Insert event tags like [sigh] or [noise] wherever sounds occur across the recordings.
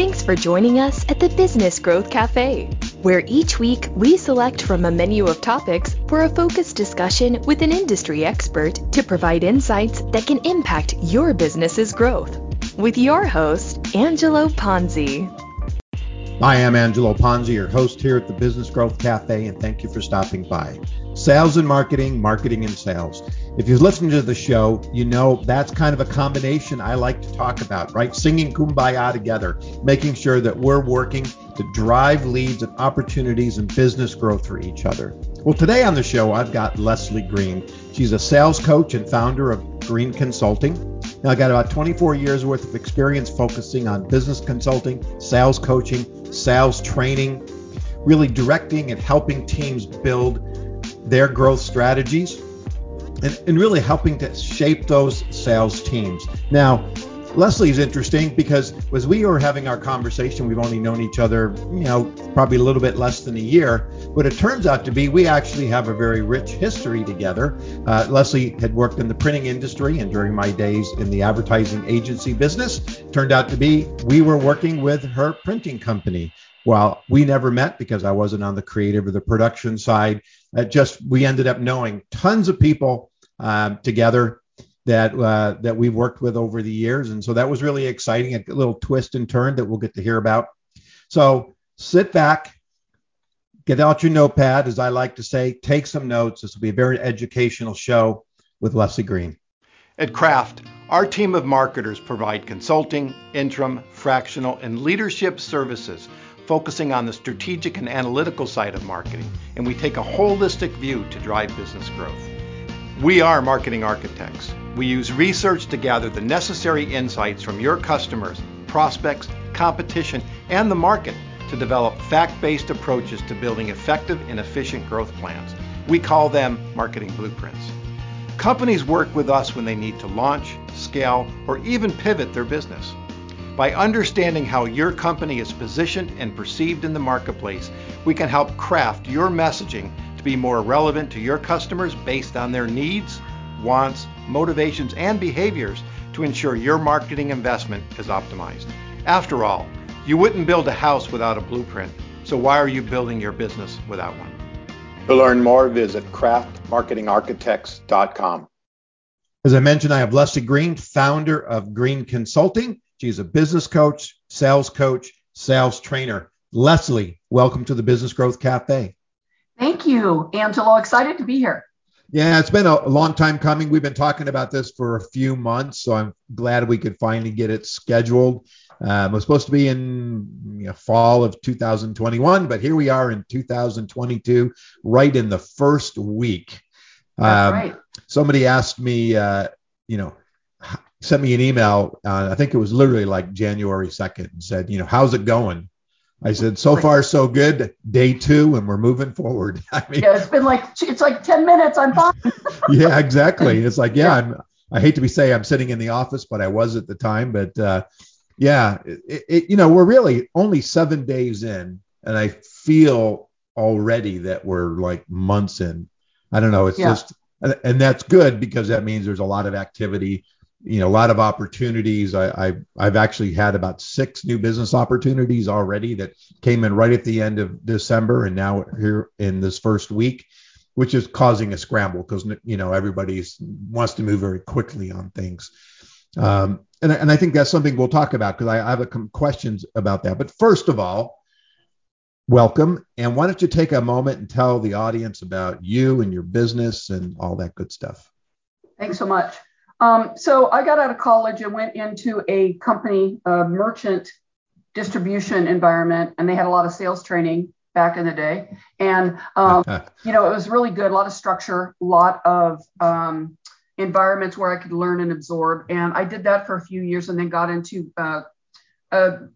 Thanks for joining us at the Business Growth Cafe, where each week we select from a menu of topics for a focused discussion with an industry expert to provide insights that can impact your business's growth. With your host, Angelo Ponzi. Hi, I'm Angelo Ponzi, your host here at the Business Growth Cafe, and thank you for stopping by. Sales and marketing, marketing and sales. If you've listened to the show, you know that's kind of a combination I like to talk about, right? Singing kumbaya together, making sure that we're working to drive leads and opportunities and business growth for each other. Well, today on the show, I've got Leslie Green. She's a sales coach and founder of Green Consulting. Now, I got about 24 years worth of experience focusing on business consulting, sales coaching, sales training, really directing and helping teams build their growth strategies and, and really helping to shape those sales teams. Now, Leslie's interesting because as we were having our conversation, we've only known each other, you know, probably a little bit less than a year. But it turns out to be we actually have a very rich history together. Uh, Leslie had worked in the printing industry, and during my days in the advertising agency business, turned out to be we were working with her printing company. While we never met because I wasn't on the creative or the production side, uh, just we ended up knowing tons of people um, together that uh, that we've worked with over the years, and so that was really exciting. A little twist and turn that we'll get to hear about. So sit back, get out your notepad, as I like to say, take some notes. This will be a very educational show with Leslie Green. At Craft, our team of marketers provide consulting, interim, fractional, and leadership services focusing on the strategic and analytical side of marketing, and we take a holistic view to drive business growth. We are marketing architects. We use research to gather the necessary insights from your customers, prospects, competition, and the market to develop fact based approaches to building effective and efficient growth plans. We call them marketing blueprints. Companies work with us when they need to launch, scale, or even pivot their business. By understanding how your company is positioned and perceived in the marketplace, we can help craft your messaging to be more relevant to your customers based on their needs, wants, motivations, and behaviors to ensure your marketing investment is optimized. After all, you wouldn't build a house without a blueprint, so why are you building your business without one? To learn more, visit craftmarketingarchitects.com. As I mentioned, I have Leslie Green, founder of Green Consulting. She's a business coach, sales coach, sales trainer. Leslie, welcome to the Business Growth Cafe. Thank you, Angelo. Excited to be here. Yeah, it's been a long time coming. We've been talking about this for a few months, so I'm glad we could finally get it scheduled. Um, it was supposed to be in you know, fall of 2021, but here we are in 2022, right in the first week. That's um, right. Somebody asked me, uh, you know, sent me an email. Uh, I think it was literally like January 2nd and said, you know, how's it going? I said, so far so good. Day two, and we're moving forward. [laughs] I mean, yeah, it's been like it's like 10 minutes. I'm fine. [laughs] yeah, exactly. It's like, yeah, I'm. I hate to be say I'm sitting in the office, but I was at the time. But uh, yeah, it, it, you know, we're really only seven days in, and I feel already that we're like months in. I don't know. It's yeah. just, and that's good because that means there's a lot of activity you know a lot of opportunities. I, I i've actually had about six new business opportunities already that came in right at the end of december and now here in this first week which is causing a scramble because you know everybody wants to move very quickly on things. Um, and, and i think that's something we'll talk about because I, I have a, questions about that. But first of all welcome. And why don't you take a moment and tell the audience about you and your business and all that good stuff. Thanks so much um, so I got out of college and went into a company, a merchant distribution environment, and they had a lot of sales training back in the day. And, um, [laughs] you know, it was really good, a lot of structure, a lot of um, environments where I could learn and absorb. And I did that for a few years and then got into uh,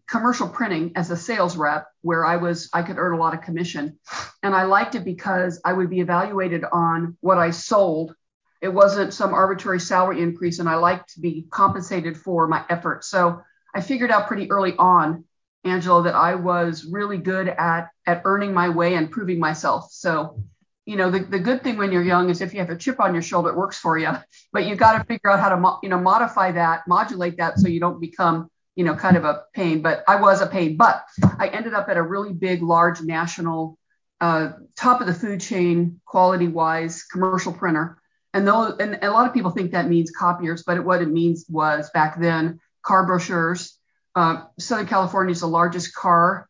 commercial printing as a sales rep where I was, I could earn a lot of commission. And I liked it because I would be evaluated on what I sold it wasn't some arbitrary salary increase, and I like to be compensated for my effort. So I figured out pretty early on, Angelo, that I was really good at at earning my way and proving myself. So, you know, the, the good thing when you're young is if you have a chip on your shoulder, it works for you. [laughs] But you got to figure out how to, mo- you know, modify that, modulate that, so you don't become you know, kind of a pain, but I was a pain. But I ended up at a really big, large national, uh, top of the food chain, quality wise, commercial printer. And those, and a lot of people think that means copiers, but what it means was back then car brochures. Uh, Southern California is the largest car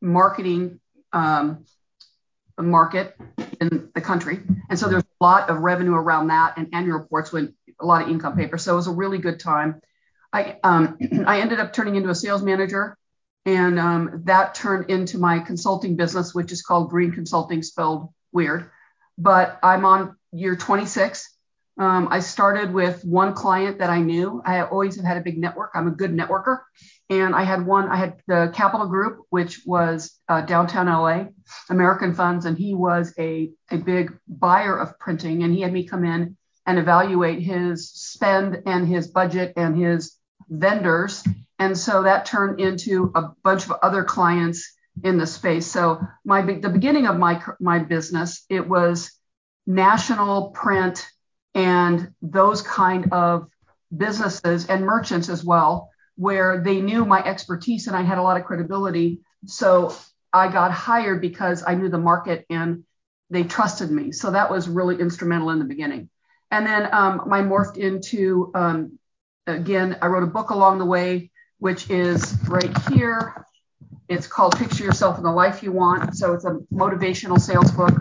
marketing um, market in the country, and so there's a lot of revenue around that, and annual reports went a lot of income paper. So it was a really good time. I um, [clears throat] I ended up turning into a sales manager, and um, that turned into my consulting business, which is called Green Consulting, spelled weird. But I'm on year 26. Um, I started with one client that I knew. I always have had a big network. I'm a good networker. And I had one, I had the Capital Group, which was uh, downtown LA, American Funds, and he was a, a big buyer of printing. And he had me come in and evaluate his spend and his budget and his vendors. And so that turned into a bunch of other clients in the space. So my the beginning of my my business, it was national print and those kind of businesses and merchants as well, where they knew my expertise and I had a lot of credibility. So I got hired because I knew the market and they trusted me. So that was really instrumental in the beginning. And then um, I morphed into, um, again, I wrote a book along the way, which is right here. It's called Picture Yourself in the Life You Want. So it's a motivational sales book.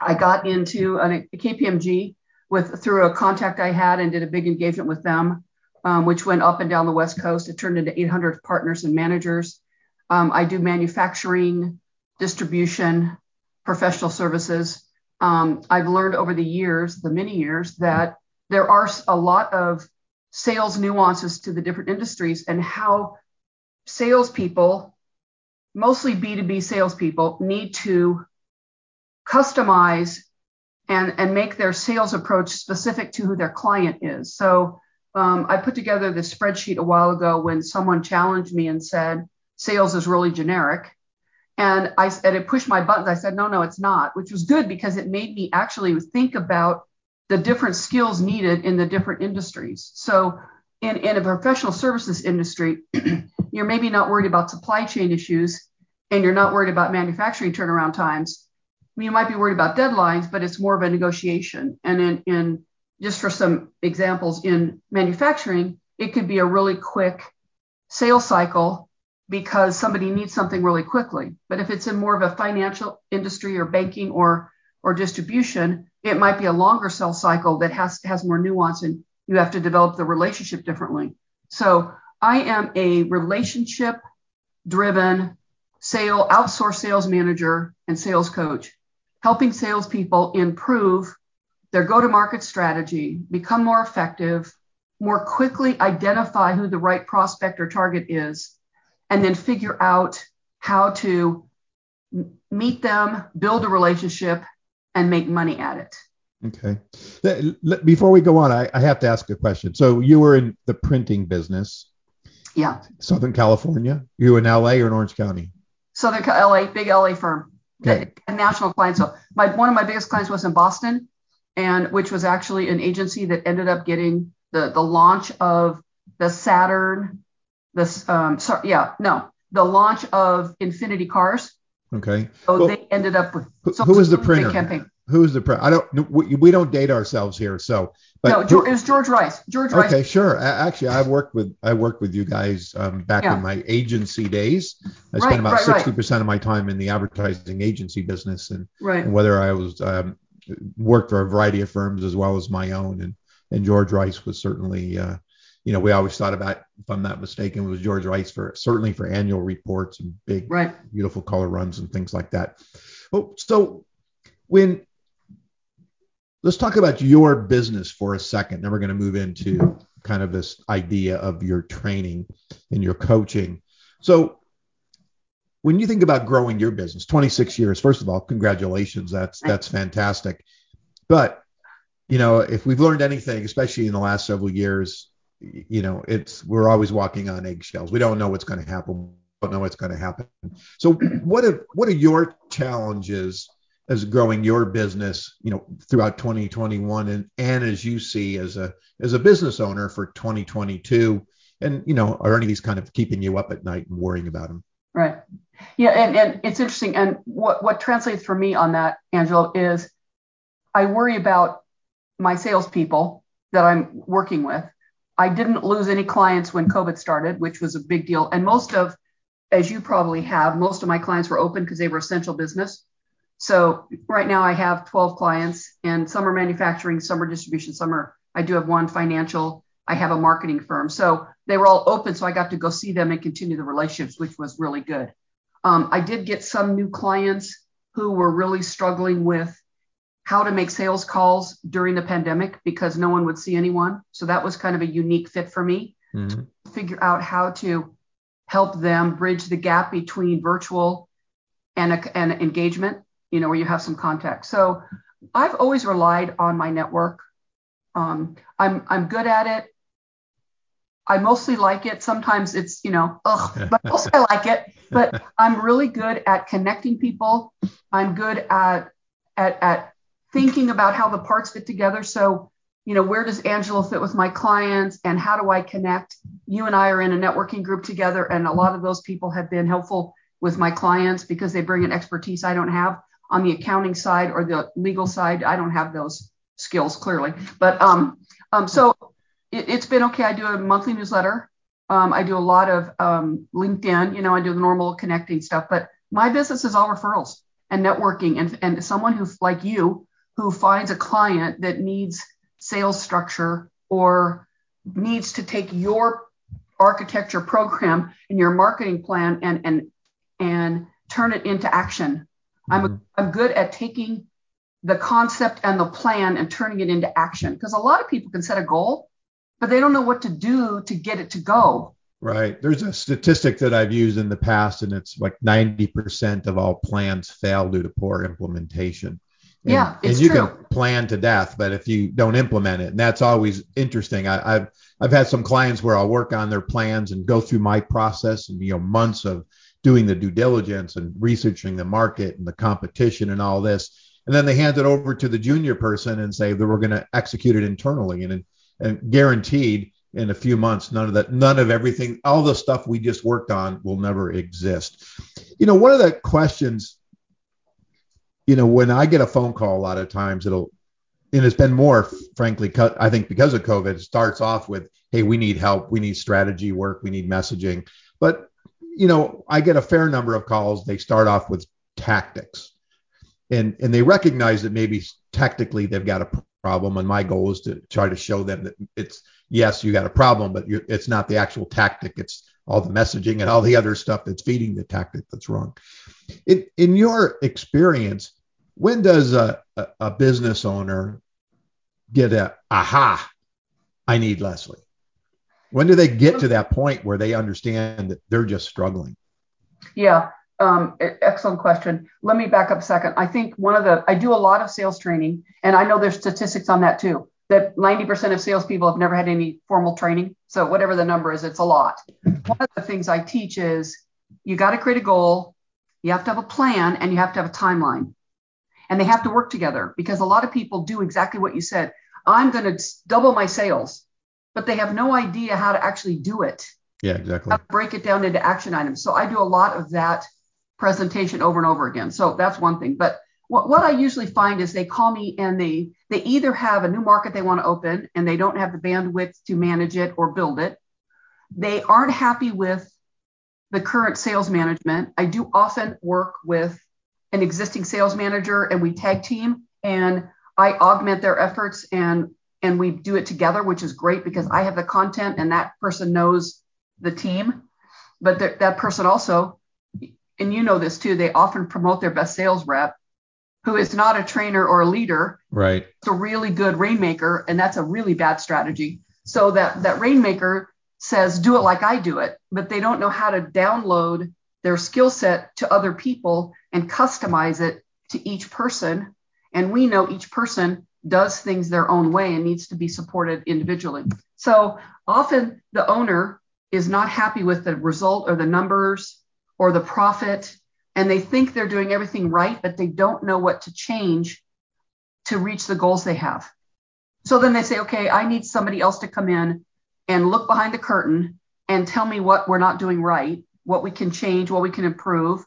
I got into a KPMG with through a contact I had and did a big engagement with them, um, which went up and down the West Coast. It turned into 800 partners and managers. Um, I do manufacturing, distribution, professional services. Um, I've learned over the years, the many years, that there are a lot of sales nuances to the different industries and how salespeople, mostly B2B salespeople, need to customize and, and make their sales approach specific to who their client is. So um, I put together this spreadsheet a while ago when someone challenged me and said, sales is really generic. And I and it pushed my buttons. I said, no, no, it's not, which was good because it made me actually think about the different skills needed in the different industries. So in, in a professional services industry, [clears throat] you're maybe not worried about supply chain issues and you're not worried about manufacturing turnaround times you might be worried about deadlines, but it's more of a negotiation. And in, in just for some examples in manufacturing, it could be a really quick sales cycle because somebody needs something really quickly. But if it's in more of a financial industry or banking or or distribution, it might be a longer sales cycle that has has more nuance and you have to develop the relationship differently. So I am a relationship driven sale outsource sales manager and sales coach helping salespeople improve their go to market strategy, become more effective, more quickly identify who the right prospect or target is, and then figure out how to meet them, build a relationship, and make money at it. Okay. Before we go on, I, I have to ask a question. So you were in the printing business. Yeah. Southern California. You in LA or in Orange County? Southern LA, big LA firm national clients. So my one of my biggest clients was in Boston, and which was actually an agency that ended up getting the the launch of the Saturn. This um sorry yeah no the launch of Infiniti cars. Okay. So well, they ended up with. So who was the printer? Campaign. Who's the printer? I don't. We, we don't date ourselves here, so. But no, George, it was George Rice. George Rice. Okay, sure. Actually, I worked with I worked with you guys um, back yeah. in my agency days. I spent about sixty right, percent right. of my time in the advertising agency business, and, right. and whether I was um, worked for a variety of firms as well as my own, and and George Rice was certainly. Uh, you know, we always thought about, if I'm not mistaken, was George Rice for certainly for annual reports and big, right. beautiful color runs and things like that. Oh, so when let's talk about your business for a second. Then we're going to move into kind of this idea of your training and your coaching. So, when you think about growing your business, 26 years, first of all, congratulations. That's that's fantastic. But you know, if we've learned anything, especially in the last several years, you know, it's we're always walking on eggshells. We don't know what's going to happen. We don't know what's going to happen. So, what are what are your challenges as growing your business, you know, throughout 2021 and, and as you see as a as a business owner for 2022 and you know, are any of these kind of keeping you up at night and worrying about them? Right. Yeah, and, and it's interesting. And what, what translates for me on that, Angelo, is I worry about my salespeople that I'm working with. I didn't lose any clients when COVID started, which was a big deal. And most of, as you probably have, most of my clients were open because they were essential business. So right now I have 12 clients, and some are manufacturing, some are distribution, some are, I do have one financial, I have a marketing firm. So they were all open. So I got to go see them and continue the relationships, which was really good. Um, I did get some new clients who were really struggling with how to make sales calls during the pandemic because no one would see anyone. So that was kind of a unique fit for me mm-hmm. to figure out how to help them bridge the gap between virtual and, a, and engagement, you know, where you have some contact. So I've always relied on my network. Um, I'm, I'm good at it. I mostly like it. Sometimes it's, you know, ugh, [laughs] but mostly I like it. But I'm really good at connecting people. I'm good at, at, at thinking about how the parts fit together. So, you know, where does Angelo fit with my clients and how do I connect? You and I are in a networking group together, and a lot of those people have been helpful with my clients because they bring an expertise I don't have on the accounting side or the legal side. I don't have those skills clearly, but um, um, so it, has been okay. I do a monthly newsletter. Um, I do a lot of um, LinkedIn. You know, I do the normal connecting stuff, but my business is all referrals and networking and, and someone who like you who finds a client that needs sales structure or needs to take your architecture program and your marketing plan and and and turn it into action. Mm-hmm. I'm I'm good at taking the concept and the plan and turning it into action because a lot of people can set a goal but they don't know what to do to get it to go. Right. There's a statistic that I've used in the past, and it's like 90% of all plans fail due to poor implementation. And, yeah, it's and you true. can plan to death, but if you don't implement it, and that's always interesting. I, have I've had some clients where I'll work on their plans and go through my process, and you know months of doing the due diligence and researching the market and the competition and all this, and then they hand it over to the junior person and say that we're going to execute it internally, and and guaranteed in a few months none of that none of everything all the stuff we just worked on will never exist. You know one of the questions you know, when I get a phone call, a lot of times it'll, and it's been more, frankly, cut I think because of COVID, it starts off with, hey, we need help, we need strategy work, we need messaging. But, you know, I get a fair number of calls. They start off with tactics, and and they recognize that maybe tactically they've got a problem. And my goal is to try to show them that it's yes, you got a problem, but it's not the actual tactic. It's all the messaging and all the other stuff that's feeding the tactic that's wrong. In, in your experience, when does a, a, a business owner get a aha? I need Leslie. When do they get to that point where they understand that they're just struggling? Yeah, um, excellent question. Let me back up a second. I think one of the I do a lot of sales training, and I know there's statistics on that too. That 90% of salespeople have never had any formal training. So whatever the number is, it's a lot. One of the things I teach is you got to create a goal, you have to have a plan, and you have to have a timeline and they have to work together because a lot of people do exactly what you said. I'm going to double my sales, but they have no idea how to actually do it. Yeah, exactly. break it down into action items. So I do a lot of that presentation over and over again. So that's one thing. But what, what I usually find is they call me and they they either have a new market they want to open and they don't have the bandwidth to manage it or build it. They aren't happy with the current sales management. I do often work with an existing sales manager and we tag team and I augment their efforts and and we do it together, which is great because I have the content and that person knows the team. But th- that person also, and you know this too, they often promote their best sales rep who is not a trainer or a leader. Right. It's a really good rainmaker, and that's a really bad strategy. So that that rainmaker says, do it like I do it, but they don't know how to download their skill set to other people and customize it to each person. And we know each person does things their own way and needs to be supported individually. So often the owner is not happy with the result or the numbers or the profit, and they think they're doing everything right, but they don't know what to change to reach the goals they have. So then they say, okay, I need somebody else to come in and look behind the curtain and tell me what we're not doing right, what we can change, what we can improve.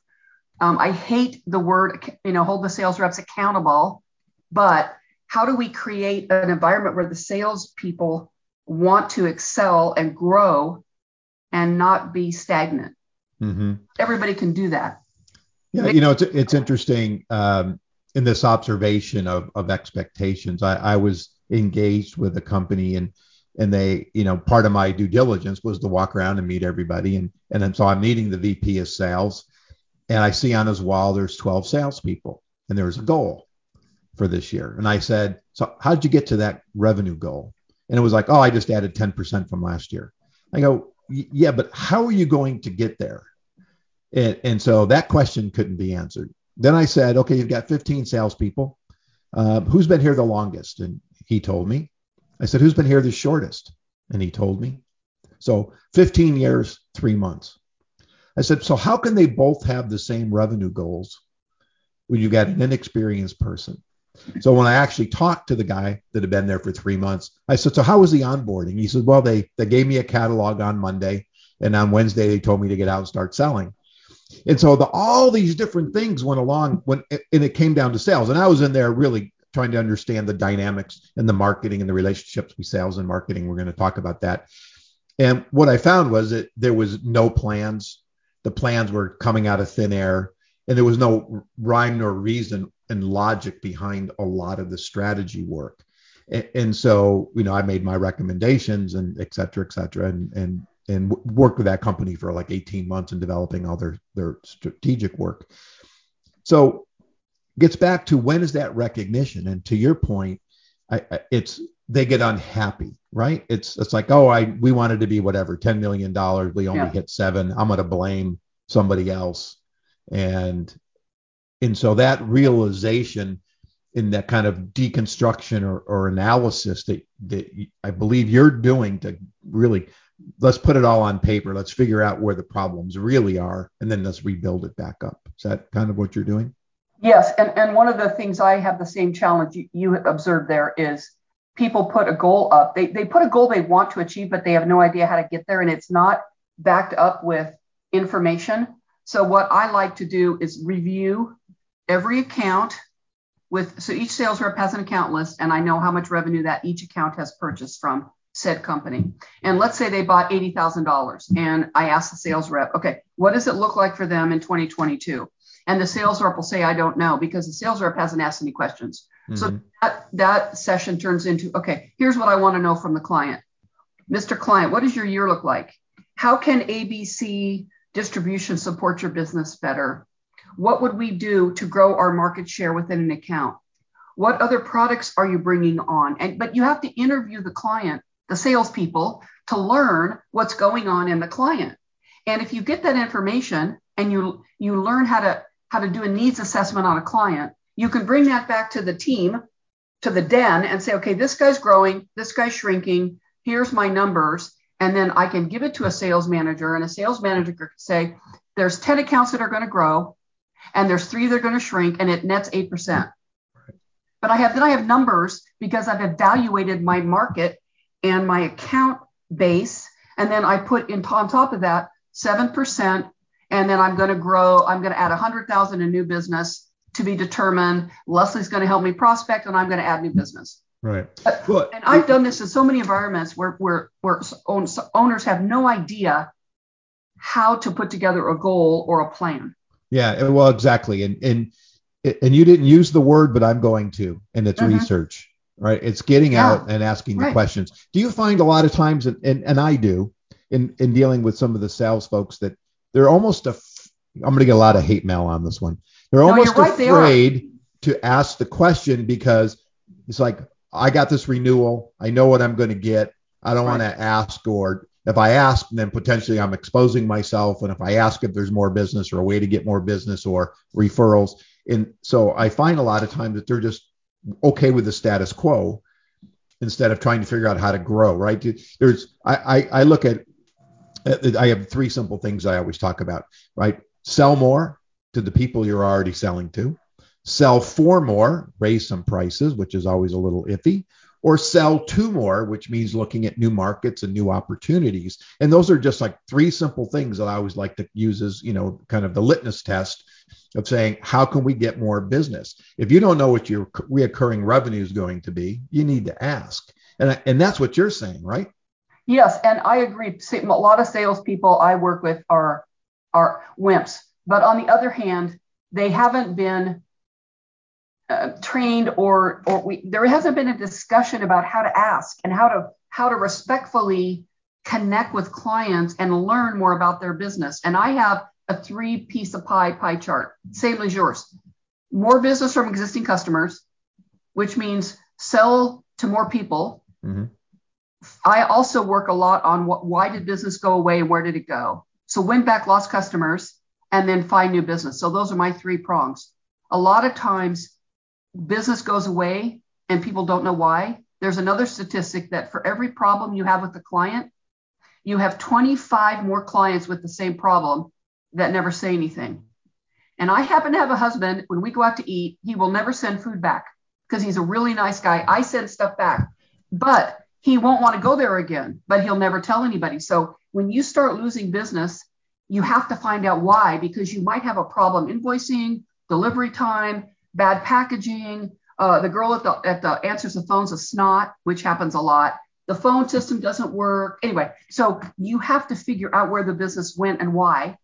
Um, I hate the word, you know, hold the sales reps accountable, but how do we create an environment where the salespeople want to excel and grow and not be stagnant? Mm-hmm. Everybody can do that. Yeah, you know, it's it's interesting um, in this observation of of expectations. I, I was engaged with a company and and they, you know, part of my due diligence was to walk around and meet everybody. And and then so I'm meeting the VP of sales, and I see on his wall there's 12 salespeople, and there's a goal for this year. And I said, so how did you get to that revenue goal? And it was like, oh, I just added 10% from last year. I go, yeah, but how are you going to get there? And, and so that question couldn't be answered. Then I said, okay, you've got 15 salespeople. Uh, who's been here the longest? And he told me. I said, who's been here the shortest? And he told me. So 15 years, three months. I said, so how can they both have the same revenue goals when you've got an inexperienced person? So when I actually talked to the guy that had been there for three months, I said, so how was the onboarding? He said, well, they they gave me a catalog on Monday, and on Wednesday they told me to get out and start selling. And so the, all these different things went along when and it came down to sales. And I was in there really trying to understand the dynamics and the marketing and the relationships with sales and marketing. We're going to talk about that. And what I found was that there was no plans. The plans were coming out of thin air, and there was no rhyme nor reason and logic behind a lot of the strategy work. And, and so, you know, I made my recommendations and et cetera, et cetera, and and and worked with that company for like 18 months in developing all their their strategic work. So gets back to when is that recognition? And to your point, I, I, it's they get unhappy, right? It's it's like, oh, I we wanted to be whatever, ten million dollars, we only yeah. hit seven. I'm gonna blame somebody else, and and so that realization in that kind of deconstruction or, or analysis that that I believe you're doing to really let's put it all on paper. Let's figure out where the problems really are, and then let's rebuild it back up. Is that kind of what you're doing? Yes, and, and one of the things I have the same challenge you, you observed there is people put a goal up. They, they put a goal they want to achieve, but they have no idea how to get there, and it's not backed up with information. So what I like to do is review every account with so each sales rep has an account list, and I know how much revenue that each account has purchased from said company. And let's say they bought $80,000 and I ask the sales rep, okay, what does it look like for them in 2022? And the sales rep will say, I don't know, because the sales rep hasn't asked any questions. Mm-hmm. So that, that session turns into, okay, here's what I want to know from the client. Mr. Client, what does your year look like? How can ABC distribution support your business better? What would we do to grow our market share within an account? What other products are you bringing on? And but you have to interview the client, the salespeople, to learn what's going on in the client. And if you get that information and you you learn how to how to do a needs assessment on a client, you can bring that back to the team, to the den, and say, okay, this guy's growing, this guy's shrinking, here's my numbers. And then I can give it to a sales manager, and a sales manager can say, there's 10 accounts that are going to grow, and there's three that are going to shrink, and it nets 8%. But I have then I have numbers because I've evaluated my market and my account base, and then I put in on top of that 7% and then I'm going to grow. I'm going to add 100,000 in new business to be determined. Leslie's going to help me prospect, and I'm going to add new business. Right. Well, and I've done this in so many environments where where where owners have no idea how to put together a goal or a plan. Yeah. Well, exactly. And and and you didn't use the word, but I'm going to, and it's mm-hmm. research. Right. It's getting yeah. out and asking right. the questions. Do you find a lot of times, and, and, and I do, in, in dealing with some of the sales folks that they're almost a. I'm going to get a lot of hate mail on this one. They're no, almost right, afraid they to ask the question because it's like I got this renewal. I know what I'm going to get. I don't right. want to ask or if I ask, then potentially I'm exposing myself. And if I ask if there's more business or a way to get more business or referrals. And so I find a lot of times that they're just okay with the status quo instead of trying to figure out how to grow, right? There's I, I, I look at I have three simple things I always talk about, right? Sell more to the people you're already selling to, sell for more, raise some prices, which is always a little iffy, or sell to more, which means looking at new markets and new opportunities. And those are just like three simple things that I always like to use as, you know, kind of the litmus test of saying, how can we get more business? If you don't know what your reoccurring revenue is going to be, you need to ask. And, and that's what you're saying, right? Yes, and I agree. A lot of salespeople I work with are are wimps, but on the other hand, they haven't been uh, trained or or we, there hasn't been a discussion about how to ask and how to how to respectfully connect with clients and learn more about their business. And I have a three piece of pie pie chart, same as yours. More business from existing customers, which means sell to more people. Mm-hmm. I also work a lot on what why did business go away and where did it go? So win back lost customers and then find new business. So those are my three prongs. A lot of times business goes away and people don't know why. There's another statistic that for every problem you have with the client, you have 25 more clients with the same problem that never say anything. And I happen to have a husband, when we go out to eat, he will never send food back because he's a really nice guy. I send stuff back, but he won't want to go there again, but he'll never tell anybody. So when you start losing business, you have to find out why because you might have a problem invoicing, delivery time, bad packaging. Uh, the girl at the at the answers the phone's a snot, which happens a lot. The phone system doesn't work. Anyway, so you have to figure out where the business went and why,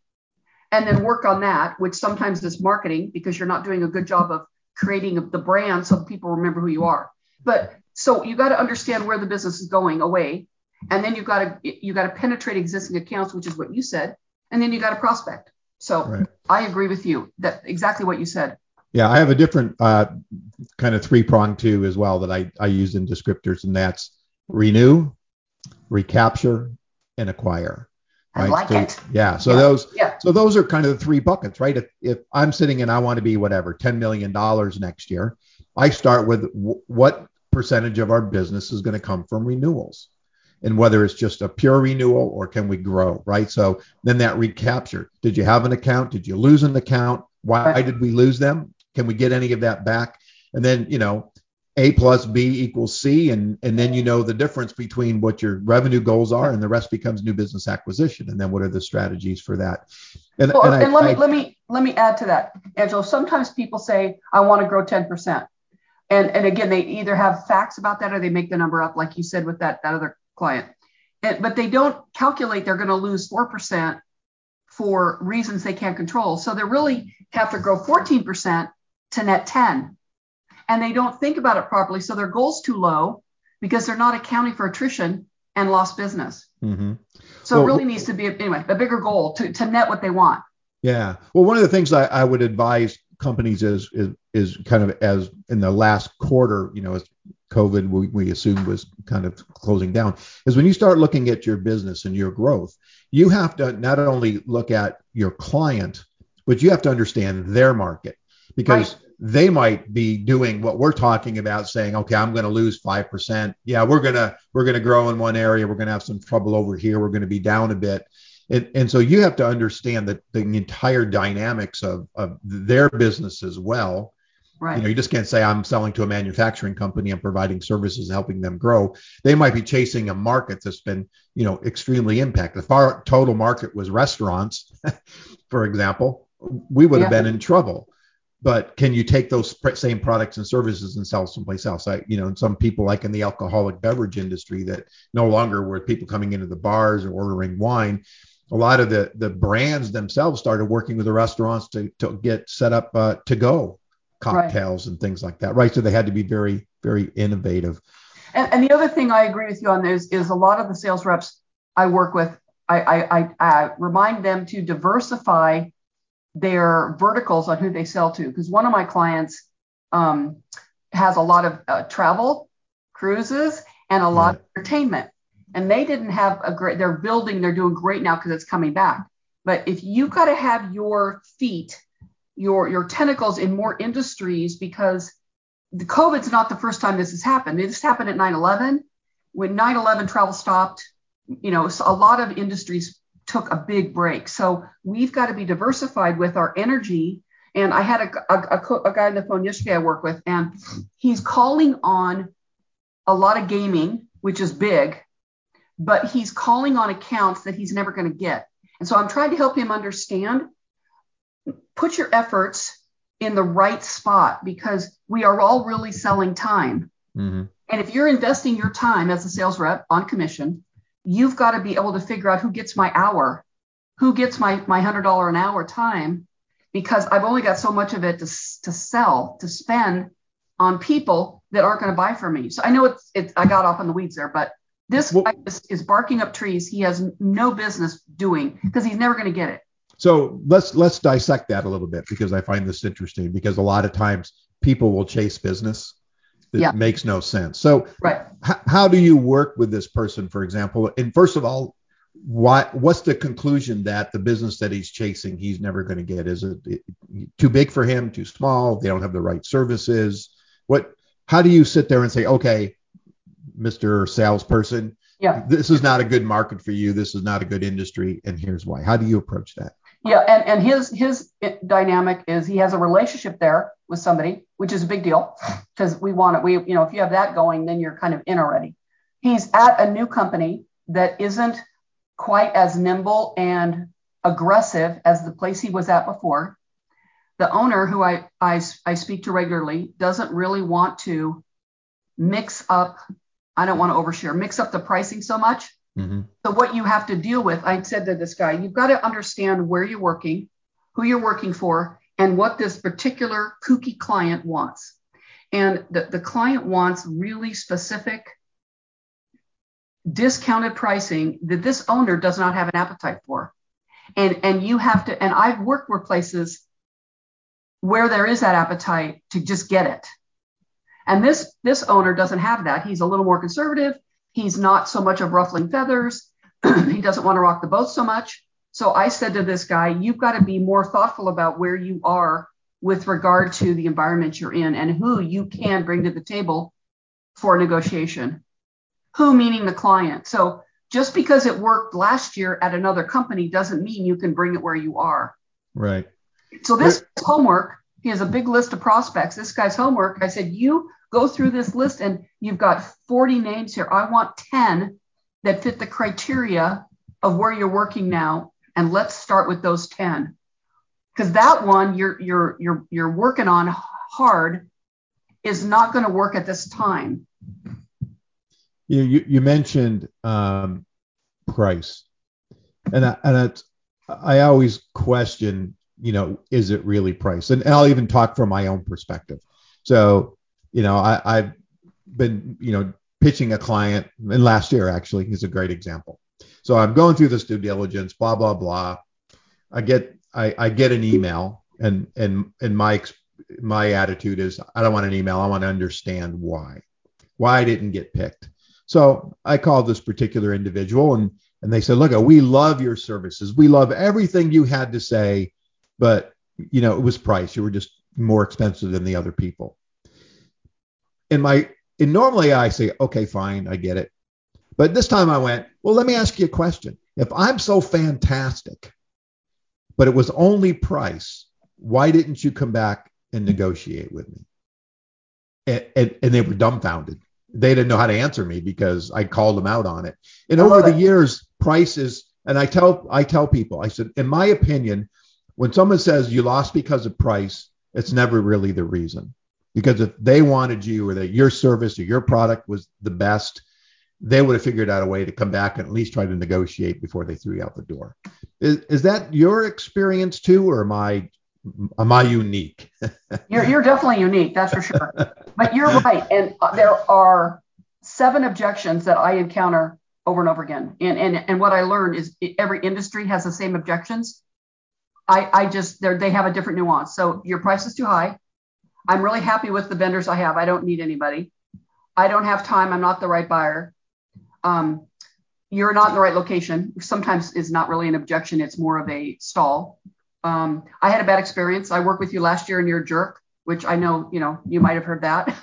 and then work on that, which sometimes is marketing because you're not doing a good job of creating the brand so people remember who you are. But so you got to understand where the business is going away, and then you've got to you got to penetrate existing accounts, which is what you said, and then you got to prospect. So right. I agree with you that exactly what you said. Yeah, I have a different uh, kind of three prong too as well that I, I use in descriptors, and that's renew, recapture, and acquire. Right? I like so, it. Yeah. So yeah. those yeah. so those are kind of the three buckets, right? If, if I'm sitting and I want to be whatever, $10 million next year, I start with w- what percentage of our business is going to come from renewals and whether it's just a pure renewal or can we grow, right? So then that recapture. Did you have an account? Did you lose an account? Why did we lose them? Can we get any of that back? And then, you know, A plus B equals C. And, and then you know the difference between what your revenue goals are and the rest becomes new business acquisition. And then what are the strategies for that? And, well, and, and I, let me I, let me let me add to that, Angelo. Sometimes people say, I want to grow 10%. And, and again, they either have facts about that or they make the number up, like you said with that, that other client. And, but they don't calculate they're going to lose 4% for reasons they can't control. So they really have to grow 14% to net 10. And they don't think about it properly. So their goal's too low because they're not accounting for attrition and lost business. Mm-hmm. So well, it really needs to be, anyway, a bigger goal to, to net what they want. Yeah. Well, one of the things I, I would advise companies is, is, is kind of as in the last quarter, you know, as COVID we, we assumed was kind of closing down, is when you start looking at your business and your growth, you have to not only look at your client, but you have to understand their market because right. They might be doing what we're talking about saying okay i'm going to lose 5% yeah we're going to we're going to grow in one area we're going to have some trouble over here we're going to be down a bit and, and so you have to understand that the entire dynamics of, of their business as well Right. You know, you just can't say I'm selling to a manufacturing company and providing services helping them grow. They might be chasing a market that's been, you know, extremely impacted. If our total market was restaurants, [laughs] for example, we would have been in trouble. But can you take those same products and services and sell someplace else? I, you know, some people like in the alcoholic beverage industry that no longer were people coming into the bars or ordering wine. A lot of the the brands themselves started working with the restaurants to to get set up uh, to go cocktails right. and things like that, right? So they had to be very, very innovative. And, and, the other thing I agree with you on is is a lot of the sales reps I work with, I, I, I, I remind them to diversify their verticals on who they sell to. Because one of my clients um, has a lot of uh, travel, cruises, and a lot of entertainment. And they didn't have a great, they're building, they're doing great now because it's coming back. But if you've got to have your feet your your tentacles in more industries because the COVID's not the first time this has happened. This happened at 9/11 when 9/11 travel stopped. You know, a lot of industries took a big break. So we've got to be diversified with our energy. And I had a, a, a, a guy on the phone yesterday I work with, and he's calling on a lot of gaming, which is big, but he's calling on accounts that he's never going to get. And so I'm trying to help him understand put your efforts in the right spot because we are all really selling time. Mm-hmm. And if you're investing your time as a sales rep on commission, you've got to be able to figure out who gets my hour, who gets my, my $100 an hour time, because I've only got so much of it to, to sell, to spend on people that aren't going to buy from me. So I know it's, it's I got off on the weeds there, but this well, guy is, is barking up trees he has no business doing because he's never going to get it. So let's let's dissect that a little bit because I find this interesting because a lot of times people will chase business that yeah. makes no sense. So right. H- how do you work with this person, for example? And first of all, why what's the conclusion that the business that he's chasing he's never going to get? Is it, it too big for him, too small? They don't have the right services. What how do you sit there and say, okay, Mr. Salesperson, yeah. this is not a good market for you. This is not a good industry, and here's why. How do you approach that? Yeah, and, and his his dynamic is he has a relationship there with somebody, which is a big deal because we want it. We you know if you have that going, then you're kind of in already. He's at a new company that isn't quite as nimble and aggressive as the place he was at before. The owner, who I I, I speak to regularly, doesn't really want to mix up. I don't want to overshare, mix up the pricing so much Mm-hmm. So what you have to deal with, I said to this guy, you've got to understand where you're working, who you're working for, and what this particular kooky client wants. And the, the client wants really specific discounted pricing that this owner does not have an appetite for. And and you have to, and I've worked with places where there is that appetite to just get it. And this this owner doesn't have that. He's a little more conservative. He's not so much of ruffling feathers. [clears throat] he doesn't want to rock the boat so much. So I said to this guy, you've got to be more thoughtful about where you are with regard to the environment you're in and who you can bring to the table for negotiation. Who meaning the client. So just because it worked last year at another company doesn't mean you can bring it where you are. Right. So this homework, he has a big list of prospects. This guy's homework, I said, you go through this list and you've got 40 names here. I want 10 that fit the criteria of where you're working now. And let's start with those 10. Because that one you're you're you're you're working on hard is not going to work at this time. You you, you mentioned um, price, and I, and I always question, you know, is it really priced? And I'll even talk from my own perspective. So you know, I, I've been, you know, pitching a client, and last year actually is a great example. So I'm going through this due diligence, blah blah blah. I get I, I get an email, and and and my my attitude is I don't want an email. I want to understand why, why I didn't get picked. So I called this particular individual, and and they said, look, we love your services. We love everything you had to say, but you know it was price. You were just more expensive than the other people in my and normally I say, okay, fine, I get it. But this time I went, well, let me ask you a question. If I'm so fantastic, but it was only price, why didn't you come back and negotiate with me? And, and, and they were dumbfounded. They didn't know how to answer me because I called them out on it. And over the years, prices, and I tell I tell people, I said, in my opinion, when someone says you lost because of price, it's never really the reason. Because if they wanted you or that your service or your product was the best they would have figured out a way to come back and at least try to negotiate before they threw you out the door. Is, is that your experience too or am i am i unique? [laughs] You're, you're definitely unique that's for sure. But you're right and there are seven objections that i encounter over and over again. And and, and what i learned is every industry has the same objections i i just they have a different nuance so your price is too high I'm really happy with the vendors I have. I don't need anybody. I don't have time. I'm not the right buyer. Um, you're not in the right location. Sometimes is not really an objection. It's more of a stall. Um, I had a bad experience. I worked with you last year and you're a jerk, which I know, you know, you might have heard that.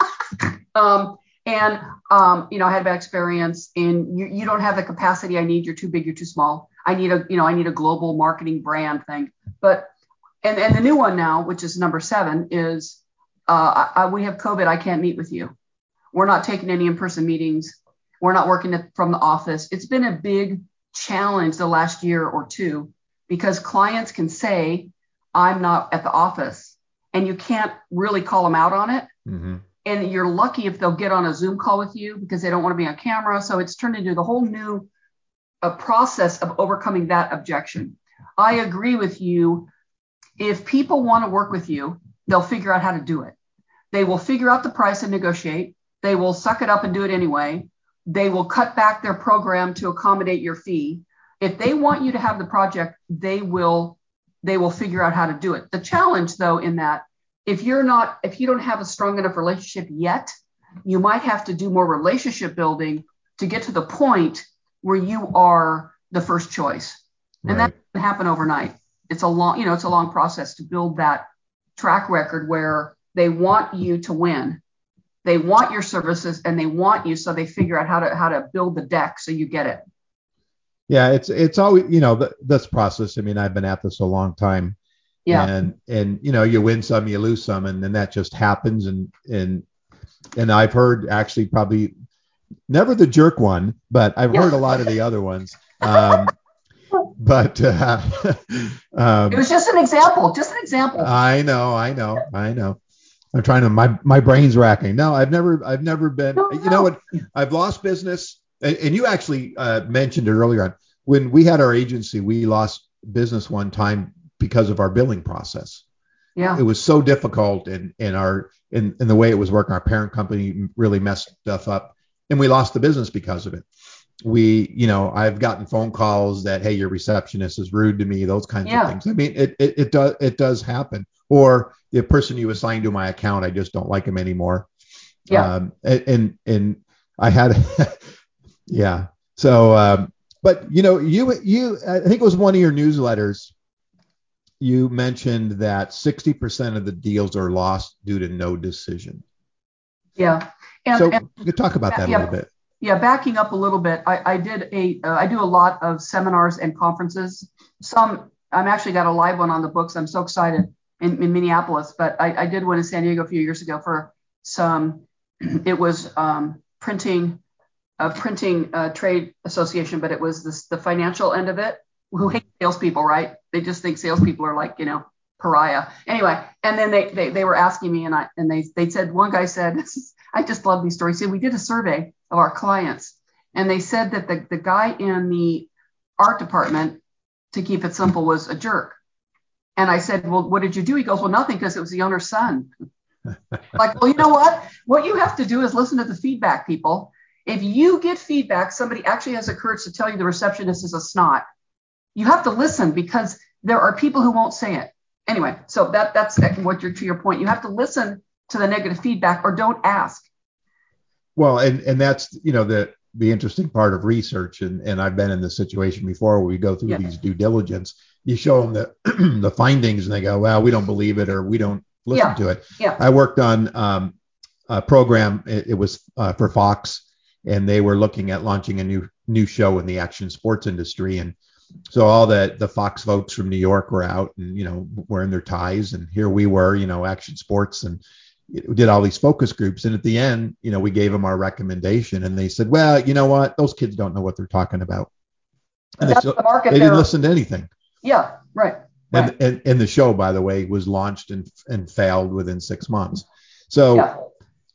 [laughs] um, and, um, you know, I had bad experience and you, you don't have the capacity I need. You're too big. You're too small. I need a, you know, I need a global marketing brand thing. But, and, and the new one now, which is number seven is uh, I, we have COVID, I can't meet with you. We're not taking any in person meetings. We're not working from the office. It's been a big challenge the last year or two because clients can say, I'm not at the office, and you can't really call them out on it. Mm-hmm. And you're lucky if they'll get on a Zoom call with you because they don't want to be on camera. So it's turned into the whole new uh, process of overcoming that objection. I agree with you. If people want to work with you, they'll figure out how to do it. They will figure out the price and negotiate. They will suck it up and do it anyway. They will cut back their program to accommodate your fee. If they want you to have the project, they will they will figure out how to do it. The challenge though in that if you're not if you don't have a strong enough relationship yet, you might have to do more relationship building to get to the point where you are the first choice. And right. that doesn't happen overnight. It's a long, you know, it's a long process to build that track record where they want you to win. They want your services and they want you so they figure out how to how to build the deck so you get it. Yeah, it's it's always you know the, this process. I mean, I've been at this a long time. Yeah. And and you know you win some, you lose some, and then that just happens. And and and I've heard actually probably never the jerk one, but I've yeah. heard a lot of the other ones. Um, [laughs] but uh, [laughs] um, it was just an example, just an example. I know, I know, I know. I'm trying to my my brain's racking. No, I've never I've never been. No, you know what? I've lost business, and, and you actually uh, mentioned it earlier on when we had our agency. We lost business one time because of our billing process. Yeah, it was so difficult, and in, in our in in the way it was working, our parent company really messed stuff up, and we lost the business because of it we, you know, I've gotten phone calls that, hey, your receptionist is rude to me, those kinds yeah. of things. I mean, it, it, it does it does happen. Or the person you assigned to my account, I just don't like him anymore. Yeah. Um, and and I had, [laughs] yeah. So, um, but you know, you you I think it was one of your newsletters. You mentioned that 60% of the deals are lost due to no decision. Yeah. And, so and, you talk about that yeah, a little bit. Yeah, backing up a little bit, I, I did a uh, I do a lot of seminars and conferences. Some I'm actually got a live one on the books. I'm so excited in, in Minneapolis, but I, I did one in San Diego a few years ago for some. It was um, printing a printing uh, trade association, but it was this, the financial end of it. Who hate salespeople, right? They just think salespeople are like you know pariah. Anyway, and then they they, they were asking me, and I and they they said one guy said, [laughs] I just love these stories. Said we did a survey of our clients. And they said that the, the guy in the art department, to keep it simple, was a jerk. And I said, Well, what did you do? He goes, Well, nothing, because it was the owner's son. [laughs] like, well, you know what? What you have to do is listen to the feedback, people. If you get feedback, somebody actually has the courage to tell you the receptionist is a snot. You have to listen because there are people who won't say it. Anyway, so that that's what you're to your point. You have to listen to the negative feedback or don't ask. Well, and and that's you know the the interesting part of research, and and I've been in this situation before where we go through yeah. these due diligence. You show them the [clears throat] the findings, and they go, "Well, we don't believe it, or we don't listen yeah. to it." Yeah. I worked on um, a program. It, it was uh, for Fox, and they were looking at launching a new new show in the action sports industry, and so all the the Fox folks from New York were out and you know wearing their ties, and here we were, you know, action sports, and we did all these focus groups and at the end you know we gave them our recommendation and they said well you know what those kids don't know what they're talking about and they, the they didn't listen to anything yeah right, right. And, and, and the show by the way was launched and and failed within six months so yeah.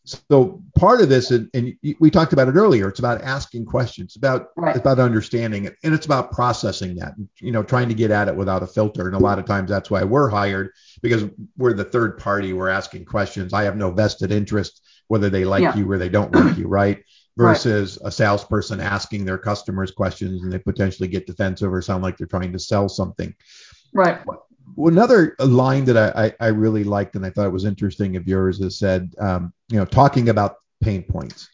So part of this, and, and, we talked about it earlier, it's about asking questions, about right. about understanding it, and it's about processing that, you know, trying to get at it without a filter. And a lot of times that's why we're hired because we're the third party. We're asking questions. I have no vested interest whether they like yeah. you or they don't like you, right? [clears throat] Versus right. a salesperson asking their customers questions and they potentially get defensive or sound like they're trying to sell something. Right. Another line that I, I, I, really liked and I thought it was interesting of yours is said, um, you know, talking about pain points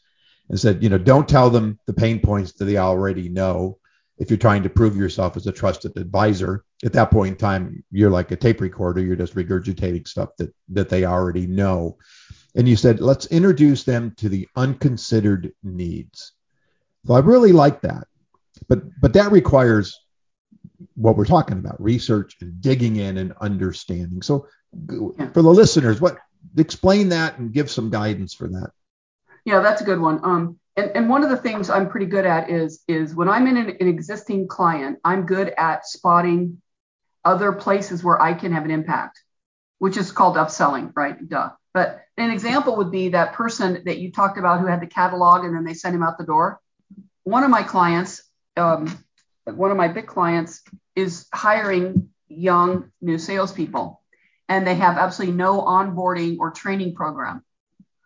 and said, you know, don't tell them the pain points that they already know. If you're trying to prove yourself as a trusted advisor, at that point in time, you're like a tape recorder. You're just regurgitating stuff that that they already know. And you said, let's introduce them to the unconsidered needs. So I really like that, but but that requires what we're talking about research and digging in and understanding so for the listeners what explain that and give some guidance for that Yeah, that's a good one. Um, and, and one of the things I'm pretty good at is is when I'm in an, an existing client, I'm good at spotting other places where I can have an impact, which is called upselling, right? Duh. But an example would be that person that you talked about who had the catalog and then they sent him out the door. One of my clients, um, one of my big clients, is hiring young new salespeople, and they have absolutely no onboarding or training program.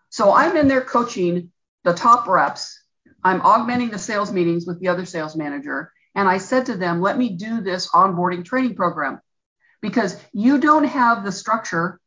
So I'm in there coaching the top reps. I'm augmenting the sales meetings with the other sales manager. And I said to them, let me do this onboarding training program because you don't have the structure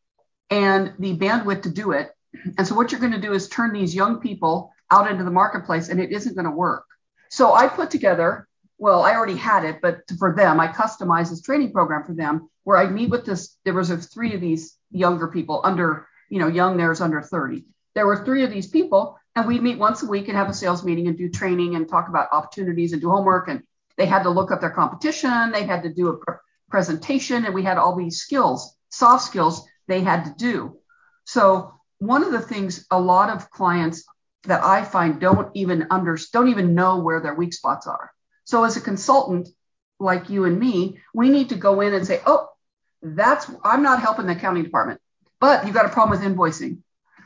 and the bandwidth to do it. And so what you're going to do is turn these young people out into the marketplace and it isn't going to work. So I put together, well, I already had it, but for them, I customized this training program for them where I meet with this. There was three of these younger people under, you know, young, there's under 30. There were three of these people and we'd meet once a week and have a sales meeting and do training and talk about opportunities and do homework. And they had to look up their competition. They had to do a pr- presentation and we had all these skills, soft skills they had to do. So one of the things a lot of clients that I find don't even under don't even know where their weak spots are. So as a consultant like you and me, we need to go in and say, "Oh, that's I'm not helping the accounting department, but you've got a problem with invoicing.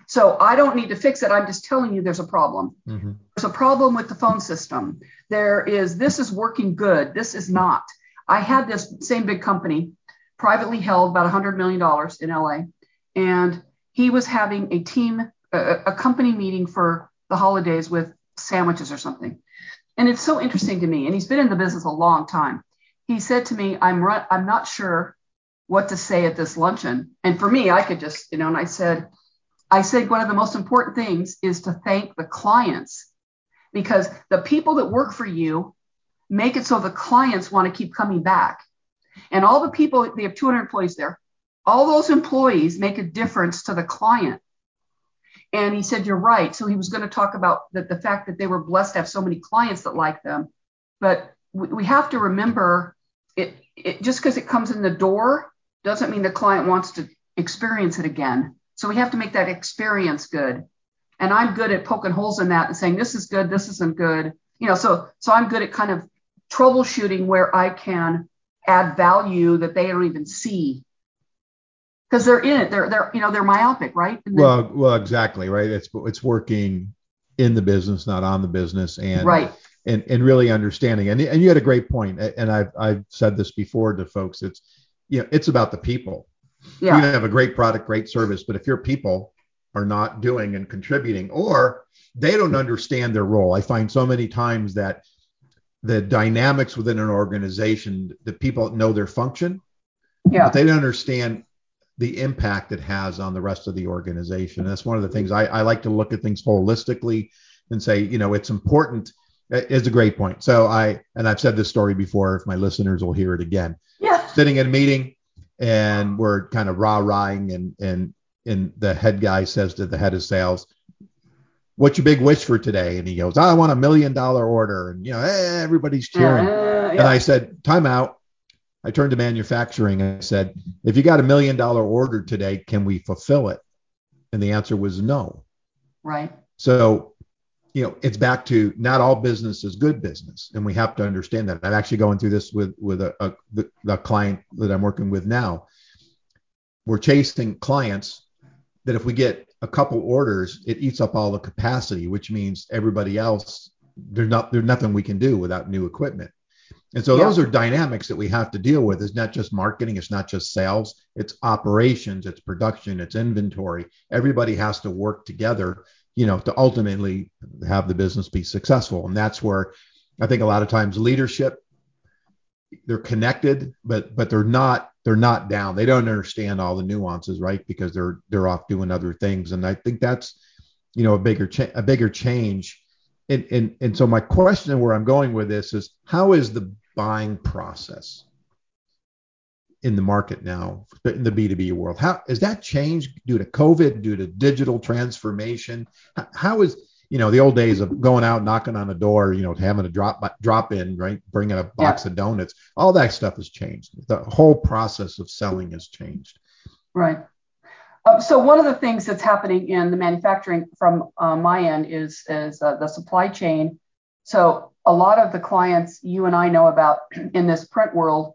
So I don't need to fix it. I'm just telling you there's a problem. Mm-hmm. There's a problem with the phone system. There is this is working good. This is not. I had this same big company privately held about $100 million in LA. And he was having a team, a, a company meeting for the holidays with sandwiches or something. And it's so interesting to me. And he's been in the business a long time. He said to me, I'm, I'm not sure what to say at this luncheon. And for me, I could just, you know, and I said, I said one of the most important things is to thank the clients because the people that work for you make it so the clients want to keep coming back. And all the people, they have 200 employees there. All those employees make a difference to the client. And he said, You're right. So he was going to talk about the, the fact that they were blessed to have so many clients that like them. But we, we have to remember it, it just because it comes in the door doesn't mean the client wants to experience it again. So we have to make that experience good. And I'm good at poking holes in that and saying, This is good, this isn't good. You know, so so I'm good at kind of troubleshooting where I can add value that they don't even see because they're in it. They're they're you know they're myopic, right? Then, well, well, exactly, right. It's it's working in the business, not on the business, and right. And, and really understanding and, and you had a great point and I've, I've said this before to folks it's you know it's about the people yeah. you have a great product great service but if your people are not doing and contributing or they don't understand their role i find so many times that the dynamics within an organization the people know their function yeah. but they don't understand the impact it has on the rest of the organization that's one of the things I, I like to look at things holistically and say you know it's important it's a great point so i and i've said this story before if my listeners will hear it again yeah sitting in a meeting and we're kind of rah-rahing and and and the head guy says to the head of sales what's your big wish for today? And he goes, I want a million dollar order. And, you know, everybody's cheering. Uh, yeah. And I said, time out. I turned to manufacturing and I said, if you got a million dollar order today, can we fulfill it? And the answer was no. Right. So, you know, it's back to not all business is good business. And we have to understand that. I'm actually going through this with, with a, a, the client that I'm working with now. We're chasing clients that if we get a couple orders, it eats up all the capacity, which means everybody else there's not there's nothing we can do without new equipment. And so yeah. those are dynamics that we have to deal with. It's not just marketing, it's not just sales, it's operations, it's production, it's inventory. Everybody has to work together, you know, to ultimately have the business be successful. And that's where I think a lot of times leadership they're connected, but but they're not they're not down. They don't understand all the nuances, right? Because they're they're off doing other things, and I think that's you know a bigger cha- a bigger change. And, and and so my question where I'm going with this is how is the buying process in the market now in the B2B world? how has that changed due to COVID, due to digital transformation? how, is you know the old days of going out knocking on a door you know having a drop drop in right bringing a box yeah. of donuts all that stuff has changed the whole process of selling has changed right Um, so one of the things that's happening in the manufacturing from uh, my end is is uh, the supply chain. So a lot of the clients you and I know about [clears throat] in this print world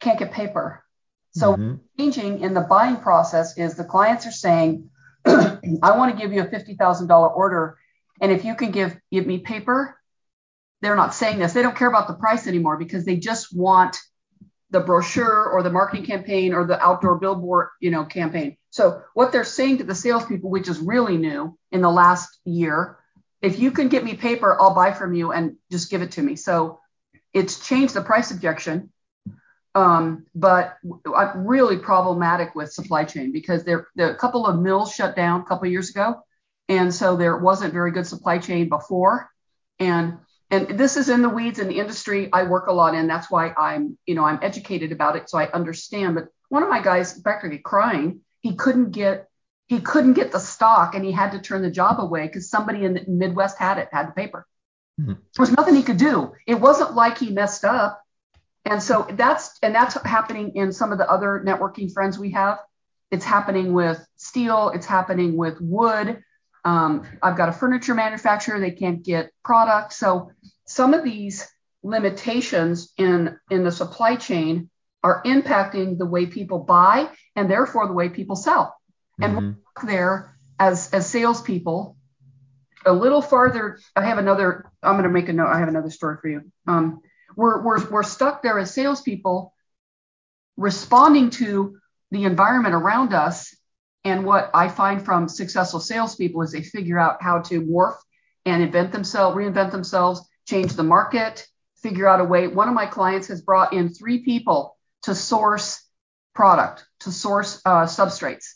can't get paper. So mm-hmm. changing in the buying process is the clients are saying, [clears throat] I want to give you a $50,000 order. And if you can give, give me paper, they're not saying this. They don't care about the price anymore because they just want the brochure or the marketing campaign or the outdoor billboard, you know, campaign. So what they're saying to the salespeople, which is really new in the last year, if you can get me paper, I'll buy from you and just give it to me. So it's changed the price objection, um, but I'm really problematic with supply chain because there, there a couple of mills shut down a couple years ago, and so there wasn't very good supply chain before, and and this is in the weeds in the industry I work a lot in. That's why I'm you know I'm educated about it, so I understand. But one of my guys practically crying, he couldn't get he couldn't get the stock and he had to turn the job away because somebody in the Midwest had it, had the paper. Mm-hmm. There was nothing he could do. It wasn't like he messed up. And so that's and that's happening in some of the other networking friends we have. It's happening with steel. It's happening with wood. Um, I've got a furniture manufacturer. They can't get product. So some of these limitations in in the supply chain are impacting the way people buy and therefore the way people sell. And mm-hmm. there as as salespeople. A little farther, I have another. I'm going to make a note. I have another story for you. Um, we're we're we're stuck there as salespeople, responding to the environment around us. And what I find from successful salespeople is they figure out how to morph and invent themselves, reinvent themselves, change the market, figure out a way. One of my clients has brought in three people to source product, to source uh, substrates.